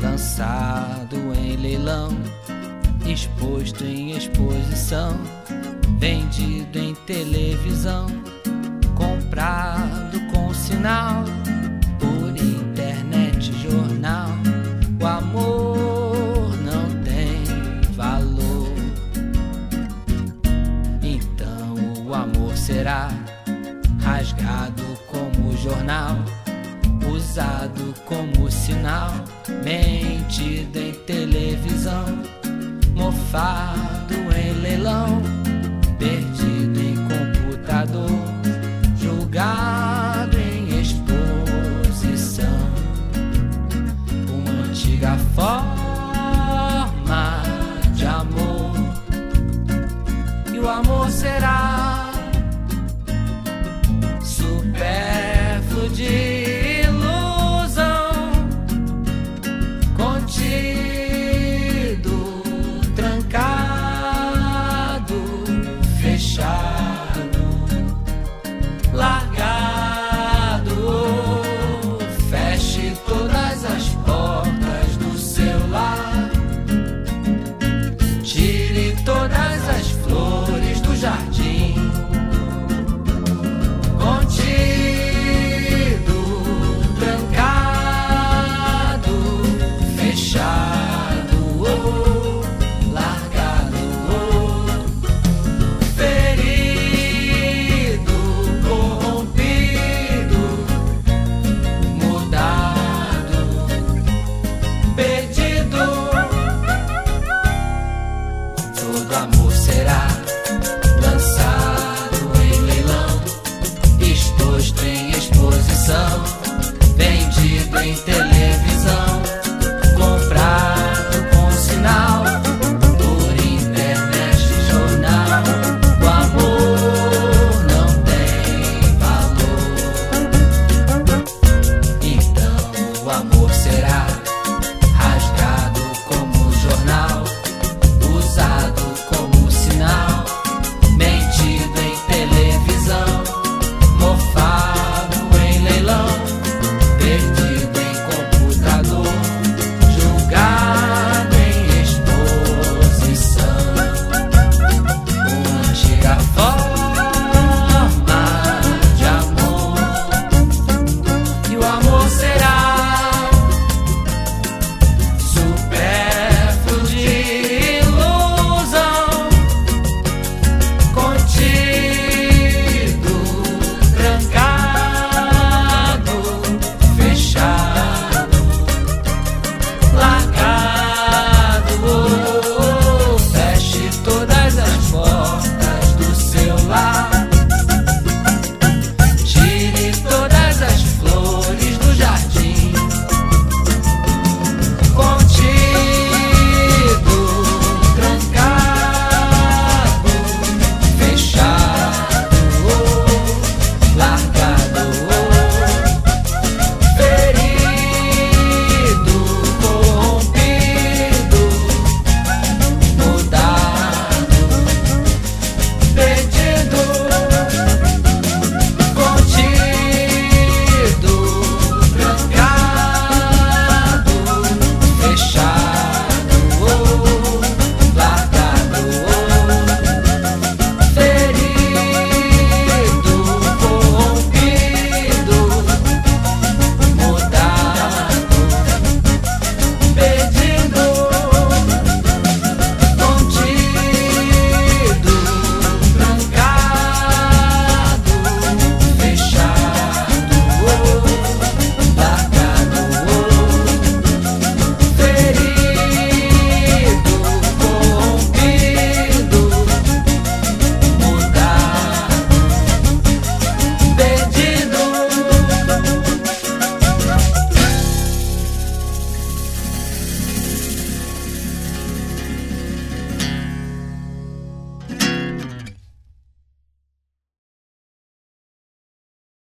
lançado em leilão, exposto em exposição, vendido em televisão, comprado com sinal por internet, jornal. O amor não tem valor, então o amor será rasgado como jornal usado como sinal, mentido em televisão, mofado em leilão, perdido em computador, julgado em exposição. Uma antiga forma de amor, e o amor será